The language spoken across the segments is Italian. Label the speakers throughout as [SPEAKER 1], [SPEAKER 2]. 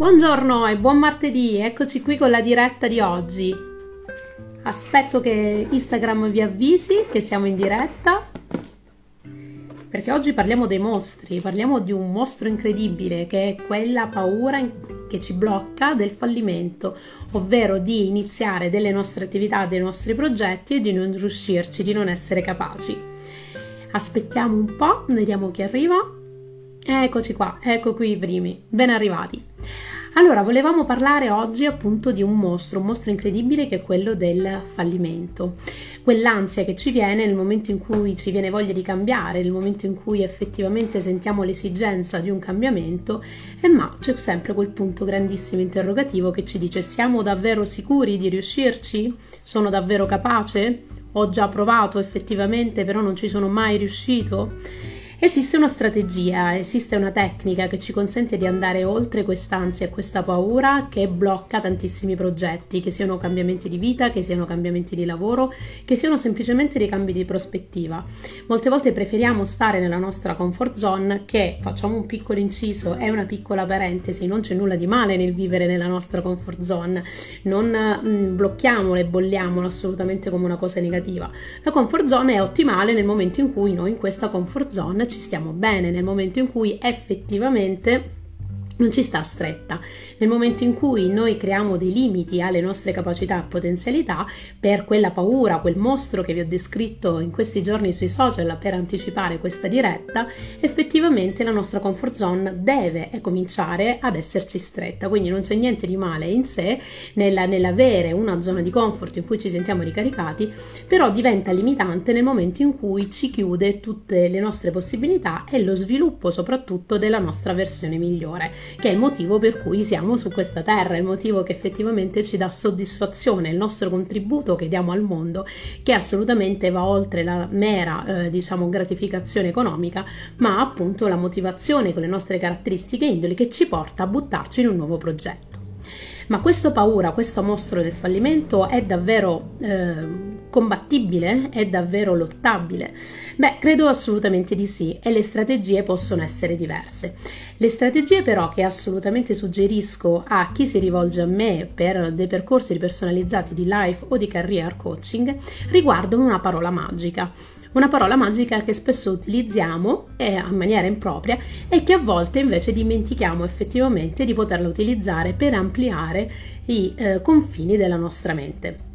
[SPEAKER 1] Buongiorno e buon martedì, eccoci qui con la diretta di oggi. Aspetto che Instagram vi avvisi che siamo in diretta perché oggi parliamo dei mostri, parliamo di un mostro incredibile che è quella paura che ci blocca del fallimento, ovvero di iniziare delle nostre attività, dei nostri progetti e di non riuscirci, di non essere capaci. Aspettiamo un po', vediamo chi arriva. Eccoci qua, ecco qui i primi, ben arrivati. Allora, volevamo parlare oggi appunto di un mostro, un mostro incredibile che è quello del fallimento. Quell'ansia che ci viene nel momento in cui ci viene voglia di cambiare, nel momento in cui effettivamente sentiamo l'esigenza di un cambiamento, e ma c'è sempre quel punto grandissimo interrogativo che ci dice siamo davvero sicuri di riuscirci? Sono davvero capace? Ho già provato effettivamente, però non ci sono mai riuscito? Esiste una strategia, esiste una tecnica che ci consente di andare oltre quest'ansia e questa paura che blocca tantissimi progetti, che siano cambiamenti di vita, che siano cambiamenti di lavoro, che siano semplicemente dei cambi di prospettiva. Molte volte preferiamo stare nella nostra comfort zone che, facciamo un piccolo inciso, è una piccola parentesi, non c'è nulla di male nel vivere nella nostra comfort zone, non mh, mm, blocchiamola e bolliamola assolutamente come una cosa negativa. La comfort zone è ottimale nel momento in cui noi in questa comfort zone ci stiamo bene, nel momento in cui effettivamente non ci sta stretta. Nel momento in cui noi creiamo dei limiti alle nostre capacità e potenzialità, per quella paura, quel mostro che vi ho descritto in questi giorni sui social per anticipare questa diretta, effettivamente la nostra comfort zone deve cominciare ad esserci stretta. Quindi non c'è niente di male in sé nella, nell'avere una zona di comfort in cui ci sentiamo ricaricati, però diventa limitante nel momento in cui ci chiude tutte le nostre possibilità e lo sviluppo soprattutto della nostra versione migliore che è il motivo per cui siamo su questa terra, il motivo che effettivamente ci dà soddisfazione, il nostro contributo che diamo al mondo, che assolutamente va oltre la mera, eh, diciamo, gratificazione economica, ma appunto la motivazione con le nostre caratteristiche indoli che ci porta a buttarci in un nuovo progetto. Ma questa paura, questo mostro del fallimento è davvero eh, combattibile? È davvero lottabile? Beh, credo assolutamente di sì e le strategie possono essere diverse. Le strategie però che assolutamente suggerisco a chi si rivolge a me per dei percorsi personalizzati di life o di career coaching riguardano una parola magica una parola magica che spesso utilizziamo in maniera impropria e che a volte invece dimentichiamo effettivamente di poterla utilizzare per ampliare i eh, confini della nostra mente.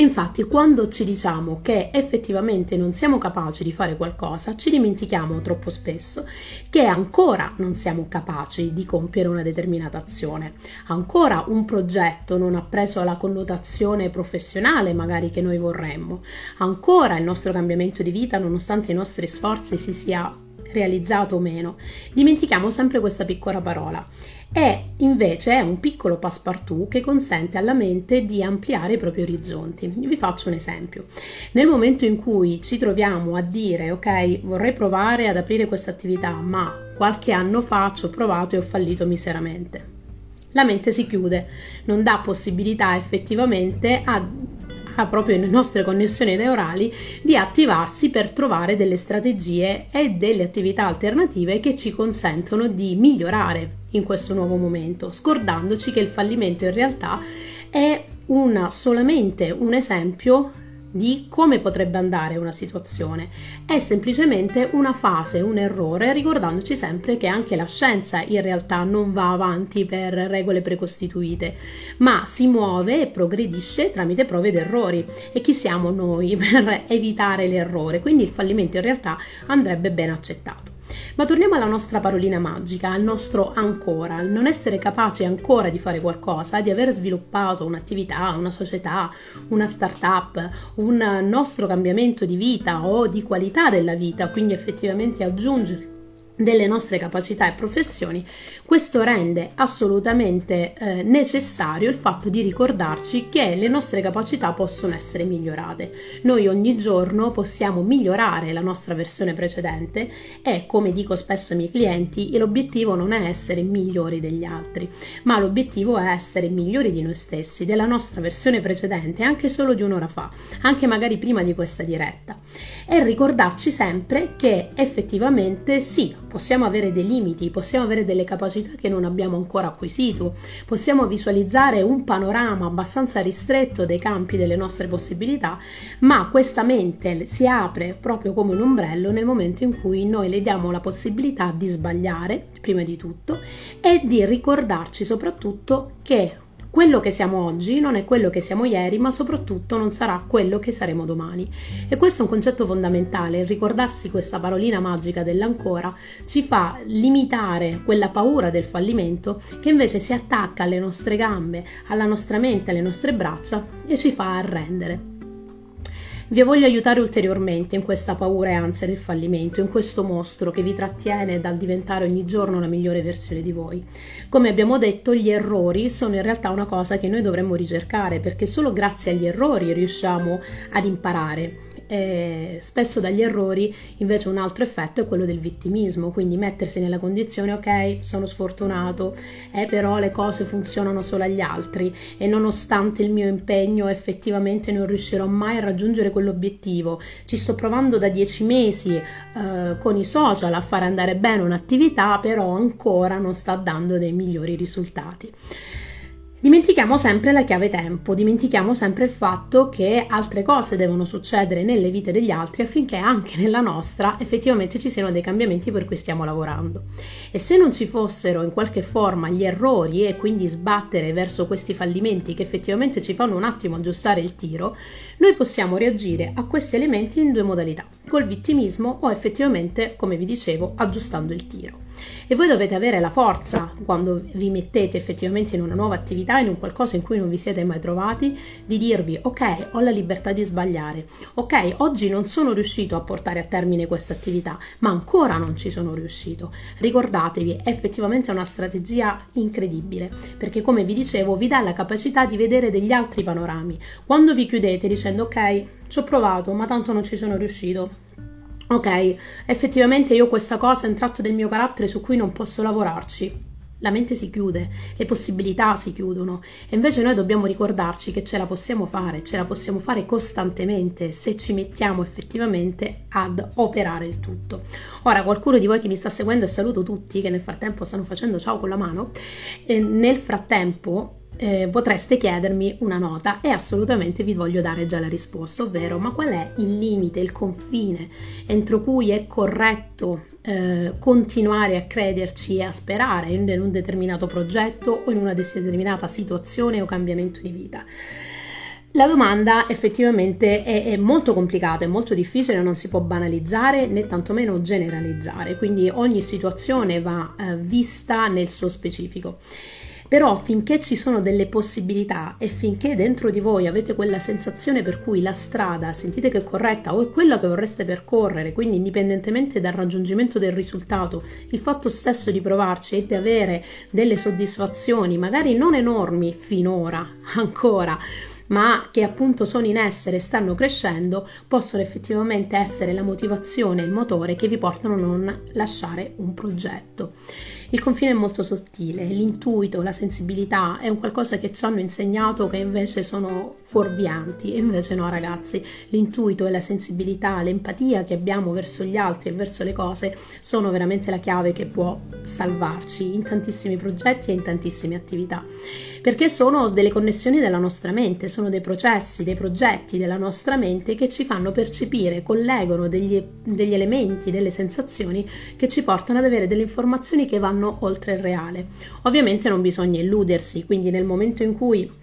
[SPEAKER 1] Infatti, quando ci diciamo che effettivamente non siamo capaci di fare qualcosa, ci dimentichiamo troppo spesso che ancora non siamo capaci di compiere una determinata azione. Ancora un progetto non ha preso la connotazione professionale magari che noi vorremmo. Ancora il nostro cambiamento di vita, nonostante i nostri sforzi, si sia realizzato o meno. Dimentichiamo sempre questa piccola parola. E invece è un piccolo passepartout che consente alla mente di ampliare i propri orizzonti. Vi faccio un esempio. Nel momento in cui ci troviamo a dire ok, vorrei provare ad aprire questa attività, ma qualche anno fa ci ho provato e ho fallito miseramente. La mente si chiude, non dà possibilità effettivamente a proprio nelle nostre connessioni neurali di attivarsi per trovare delle strategie e delle attività alternative che ci consentono di migliorare in questo nuovo momento, scordandoci che il fallimento in realtà è una, solamente un esempio di come potrebbe andare una situazione. È semplicemente una fase, un errore, ricordandoci sempre che anche la scienza in realtà non va avanti per regole precostituite, ma si muove e progredisce tramite prove ed errori. E chi siamo noi per evitare l'errore? Quindi il fallimento in realtà andrebbe ben accettato. Ma torniamo alla nostra parolina magica, al nostro ancora, al non essere capaci ancora di fare qualcosa, di aver sviluppato un'attività, una società, una start-up, un nostro cambiamento di vita o di qualità della vita, quindi effettivamente aggiungere delle nostre capacità e professioni, questo rende assolutamente eh, necessario il fatto di ricordarci che le nostre capacità possono essere migliorate. Noi ogni giorno possiamo migliorare la nostra versione precedente e, come dico spesso ai miei clienti, l'obiettivo non è essere migliori degli altri, ma l'obiettivo è essere migliori di noi stessi, della nostra versione precedente, anche solo di un'ora fa, anche magari prima di questa diretta. E ricordarci sempre che effettivamente sì, possiamo avere dei limiti, possiamo avere delle capacità che non abbiamo ancora acquisito, possiamo visualizzare un panorama abbastanza ristretto dei campi delle nostre possibilità, ma questa mente si apre proprio come un ombrello nel momento in cui noi le diamo la possibilità di sbagliare, prima di tutto, e di ricordarci soprattutto che quello che siamo oggi non è quello che siamo ieri, ma soprattutto non sarà quello che saremo domani. E questo è un concetto fondamentale, ricordarsi questa parolina magica dell'ancora ci fa limitare quella paura del fallimento che invece si attacca alle nostre gambe, alla nostra mente, alle nostre braccia e ci fa arrendere. Vi voglio aiutare ulteriormente in questa paura e ansia del fallimento, in questo mostro che vi trattiene dal diventare ogni giorno la migliore versione di voi. Come abbiamo detto, gli errori sono in realtà una cosa che noi dovremmo ricercare perché solo grazie agli errori riusciamo ad imparare e spesso dagli errori invece un altro effetto è quello del vittimismo, quindi mettersi nella condizione ok sono sfortunato, eh, però le cose funzionano solo agli altri e nonostante il mio impegno effettivamente non riuscirò mai a raggiungere quell'obiettivo, ci sto provando da dieci mesi eh, con i social a fare andare bene un'attività, però ancora non sta dando dei migliori risultati. Dimentichiamo sempre la chiave tempo, dimentichiamo sempre il fatto che altre cose devono succedere nelle vite degli altri affinché anche nella nostra effettivamente ci siano dei cambiamenti per cui stiamo lavorando. E se non ci fossero in qualche forma gli errori e quindi sbattere verso questi fallimenti che effettivamente ci fanno un attimo aggiustare il tiro, noi possiamo reagire a questi elementi in due modalità, col vittimismo o effettivamente, come vi dicevo, aggiustando il tiro. E voi dovete avere la forza quando vi mettete effettivamente in una nuova attività, in un qualcosa in cui non vi siete mai trovati, di dirvi ok, ho la libertà di sbagliare, ok, oggi non sono riuscito a portare a termine questa attività, ma ancora non ci sono riuscito. Ricordatevi, è effettivamente una strategia incredibile, perché come vi dicevo vi dà la capacità di vedere degli altri panorami. Quando vi chiudete dicendo ok, ci ho provato, ma tanto non ci sono riuscito, ok, effettivamente io questa cosa è un tratto del mio carattere su cui non posso lavorarci. La mente si chiude, le possibilità si chiudono e invece noi dobbiamo ricordarci che ce la possiamo fare, ce la possiamo fare costantemente se ci mettiamo effettivamente ad operare il tutto. Ora, qualcuno di voi che mi sta seguendo e saluto tutti che nel frattempo stanno facendo ciao con la mano, e nel frattempo eh, potreste chiedermi una nota e assolutamente vi voglio dare già la risposta, ovvero ma qual è il limite, il confine entro cui è corretto eh, continuare a crederci e a sperare in un determinato progetto o in una determinata situazione o cambiamento di vita? La domanda effettivamente è, è, molto complicata, è molto difficile, non si può banalizzare né tantomeno generalizzare, quindi ogni situazione va eh, vista nel suo specifico. Però finché ci sono delle possibilità e finché dentro di voi avete quella sensazione per cui la strada sentite che è corretta o è quella che vorreste percorrere, quindi indipendentemente dal raggiungimento del risultato, il fatto stesso di provarci e di avere delle soddisfazioni, magari non enormi finora ancora, ma che appunto sono in essere e stanno crescendo, possono effettivamente essere la motivazione, il motore che vi portano a non lasciare un progetto. Il confine è molto sottile, l'intuito, la sensibilità è un qualcosa che ci hanno insegnato che invece sono fuorvianti e invece no ragazzi, l'intuito e la sensibilità, l'empatia che abbiamo verso gli altri e verso le cose sono veramente la chiave che può salvarci in tantissimi progetti e in tantissime attività perché sono delle connessioni della nostra mente, sono dei processi, dei progetti della nostra mente che ci fanno percepire, collegano degli, degli elementi, delle sensazioni che ci portano ad avere delle informazioni che vanno oltre il reale. Ovviamente non bisogna illudersi, quindi nel momento in cui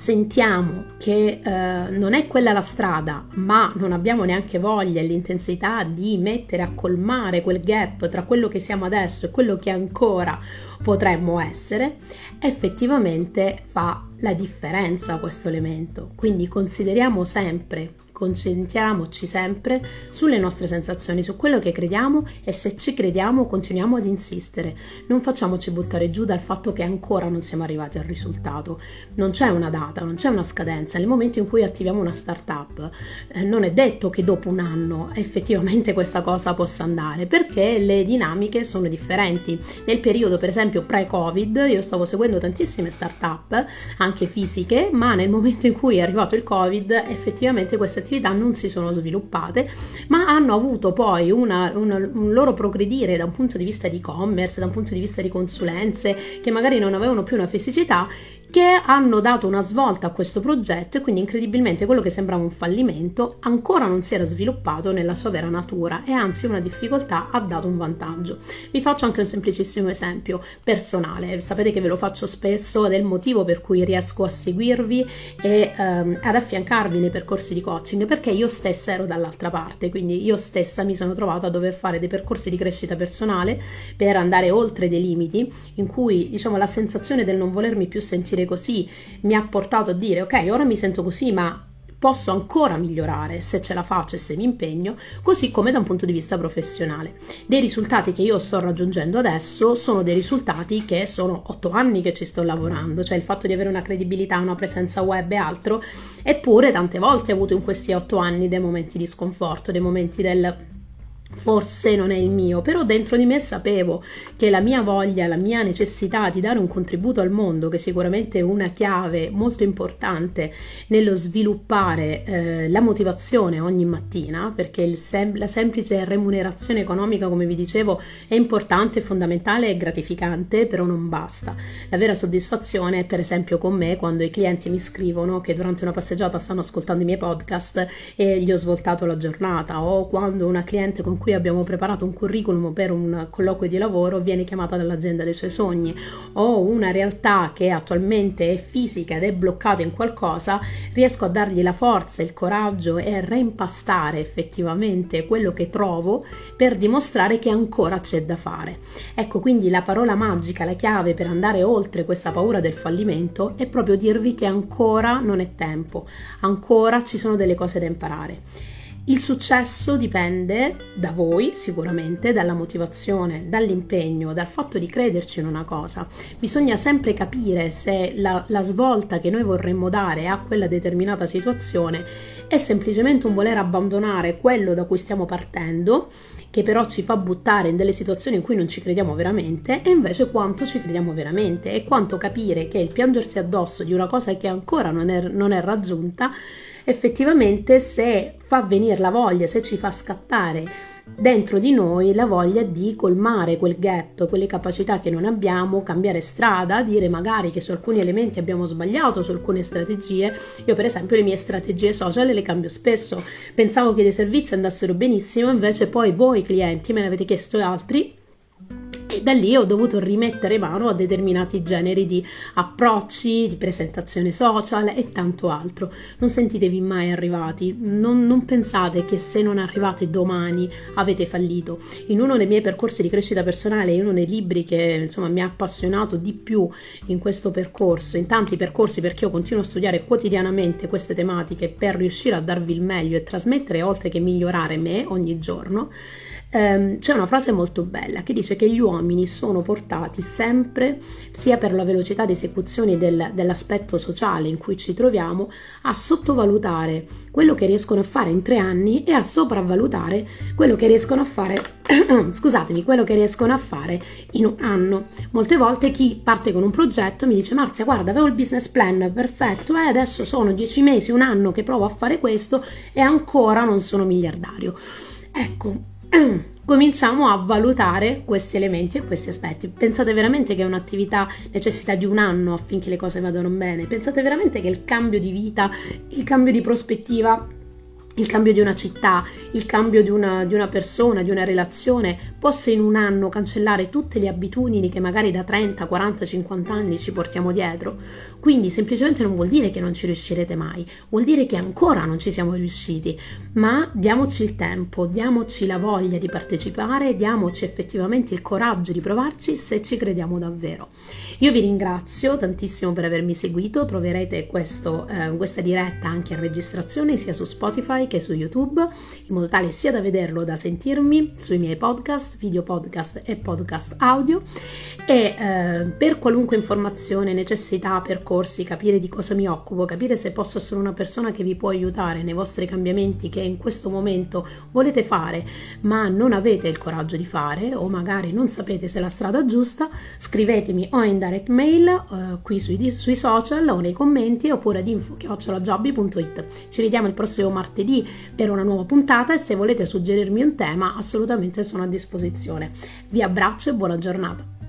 [SPEAKER 1] sentiamo che eh, non è quella la strada, ma non abbiamo neanche voglia e l'intensità di mettere a colmare quel gap tra quello che siamo adesso e quello che ancora potremmo essere, effettivamente fa la differenza questo elemento. Quindi consideriamo sempre concentriamoci sempre sulle nostre sensazioni, su quello che crediamo e se ci crediamo continuiamo ad insistere. Non facciamoci buttare giù dal fatto che ancora non siamo arrivati al risultato. Non c'è una data, non c'è una scadenza. Nel momento in cui attiviamo una startup, eh, non è detto che dopo un anno effettivamente questa cosa possa andare, perché le dinamiche sono differenti. Nel periodo, per esempio, pre-Covid, io stavo seguendo tantissime startup, anche fisiche, ma nel momento in cui è arrivato il Covid, effettivamente queste attività non si sono sviluppate, ma hanno avuto poi una, una, un loro progredire da un punto di vista di e-commerce, da un punto di vista di consulenze, che magari non avevano più una fisicità che hanno dato una svolta a questo progetto e quindi incredibilmente quello che sembrava un fallimento ancora non si era sviluppato nella sua vera natura e anzi una difficoltà ha dato un vantaggio. Vi faccio anche un semplicissimo esempio personale, sapete che ve lo faccio spesso ed è il motivo per cui riesco a seguirvi e ehm, ad affiancarvi nei percorsi di coaching perché io stessa ero dall'altra parte, quindi io stessa mi sono trovata a dover fare dei percorsi di crescita personale per andare oltre dei limiti in cui diciamo la sensazione del non volermi più sentire sentire così mi ha portato a dire ok, ora mi sento così, ma posso ancora migliorare se ce la faccio e se mi impegno, così come da un punto di vista professionale. Dei risultati che io sto raggiungendo adesso sono dei risultati che sono otto anni che ci sto lavorando, cioè il fatto di avere una credibilità, una presenza web e altro, eppure tante volte ho avuto in questi otto anni dei momenti di sconforto, dei momenti del forse non è il mio, però dentro di me sapevo che la mia voglia, la mia necessità di dare un contributo al mondo, che sicuramente è una chiave molto importante nello sviluppare eh, la motivazione ogni mattina, perché sem- la semplice remunerazione economica, come vi dicevo, è importante, fondamentale e gratificante, però non basta. La vera soddisfazione è per esempio con me quando i clienti mi scrivono che durante una passeggiata stanno ascoltando i miei podcast e gli ho svoltato la giornata o quando una cliente con cui abbiamo preparato un curriculum per un colloquio di lavoro viene chiamata dall'azienda dei suoi sogni o una realtà che attualmente è fisica ed è bloccata in qualcosa, riesco a dargli la forza, il coraggio e a reimpastare effettivamente quello che trovo per dimostrare che ancora c'è da fare. Ecco quindi la parola magica, la chiave per andare oltre questa paura del fallimento è proprio dirvi che ancora non è tempo, ancora ci sono delle cose da imparare. Il successo dipende da voi sicuramente, dalla motivazione, dall'impegno, dal fatto di crederci in una cosa. Bisogna sempre capire se la, la, svolta che noi vorremmo dare a quella determinata situazione è semplicemente un voler abbandonare quello da cui stiamo partendo, che però ci fa buttare in delle situazioni in cui non ci crediamo veramente, e invece quanto ci crediamo veramente e quanto capire che il piangersi addosso di una cosa che ancora non è, non è raggiunta effettivamente se fa venire la voglia, se ci fa scattare dentro di noi la voglia di colmare quel gap, quelle capacità che non abbiamo, cambiare strada, dire magari che su alcuni elementi abbiamo sbagliato, su alcune strategie. Io per esempio le mie strategie social le cambio spesso, pensavo che dei servizi andassero benissimo, invece poi voi clienti me ne avete chiesto altri da lì ho dovuto rimettere mano a determinati generi di approcci, di presentazione social e tanto altro. Non sentitevi mai arrivati, non, non pensate che se non arrivate domani avete fallito. In uno dei miei percorsi di crescita personale, in uno dei libri che insomma mi ha appassionato di più in questo percorso, in tanti percorsi perché io continuo a studiare quotidianamente queste tematiche per riuscire a darvi il meglio e trasmettere oltre che migliorare me ogni giorno, ehm, c'è una frase molto bella che dice che gli uomini sono portati sempre, sia per la velocità di esecuzione del, dell'aspetto sociale in cui ci troviamo, a sottovalutare quello che riescono a fare in tre anni e a sopravvalutare quello che riescono a fare, scusatemi, quello che riescono a fare in un anno. Molte volte chi parte con un progetto mi dice Marzia guarda avevo il business plan perfetto e eh, adesso sono dieci mesi, un anno che provo a fare questo e ancora non sono miliardario. Ecco, cominciamo a valutare questi elementi e questi aspetti. Pensate veramente che un'attività necessita di un anno affinché le cose vadano bene? Pensate veramente che il cambio di vita, il cambio di prospettiva il cambio di una città, il cambio di una, di una, persona, di una relazione, possa in un anno cancellare tutte le abitudini che magari da 30, 40, 50 anni ci portiamo dietro. Quindi semplicemente non vuol dire che non ci riuscirete mai, vuol dire che ancora non ci siamo riusciti, ma diamoci il tempo, diamoci la voglia di partecipare, diamoci effettivamente il coraggio di provarci se ci crediamo davvero. Io vi ringrazio tantissimo per avermi seguito, troverete questo, eh, questa diretta anche in registrazione sia su Spotify che su YouTube, in modo tale sia da vederlo da sentirmi sui miei podcast, video podcast e podcast audio. E eh, per qualunque informazione, necessità, percorsi, capire di cosa mi occupo, capire se posso essere una persona che vi può aiutare nei vostri cambiamenti che in questo momento volete fare, ma non avete il coraggio di fare, o magari non sapete se è la strada giusta, scrivetemi o in direct mail eh, qui sui, sui, social o nei commenti oppure ad info.jobby.it. Ci vediamo il prossimo martedì martedì per una nuova puntata e se volete suggerirmi un tema assolutamente sono a disposizione. Vi abbraccio e buona giornata.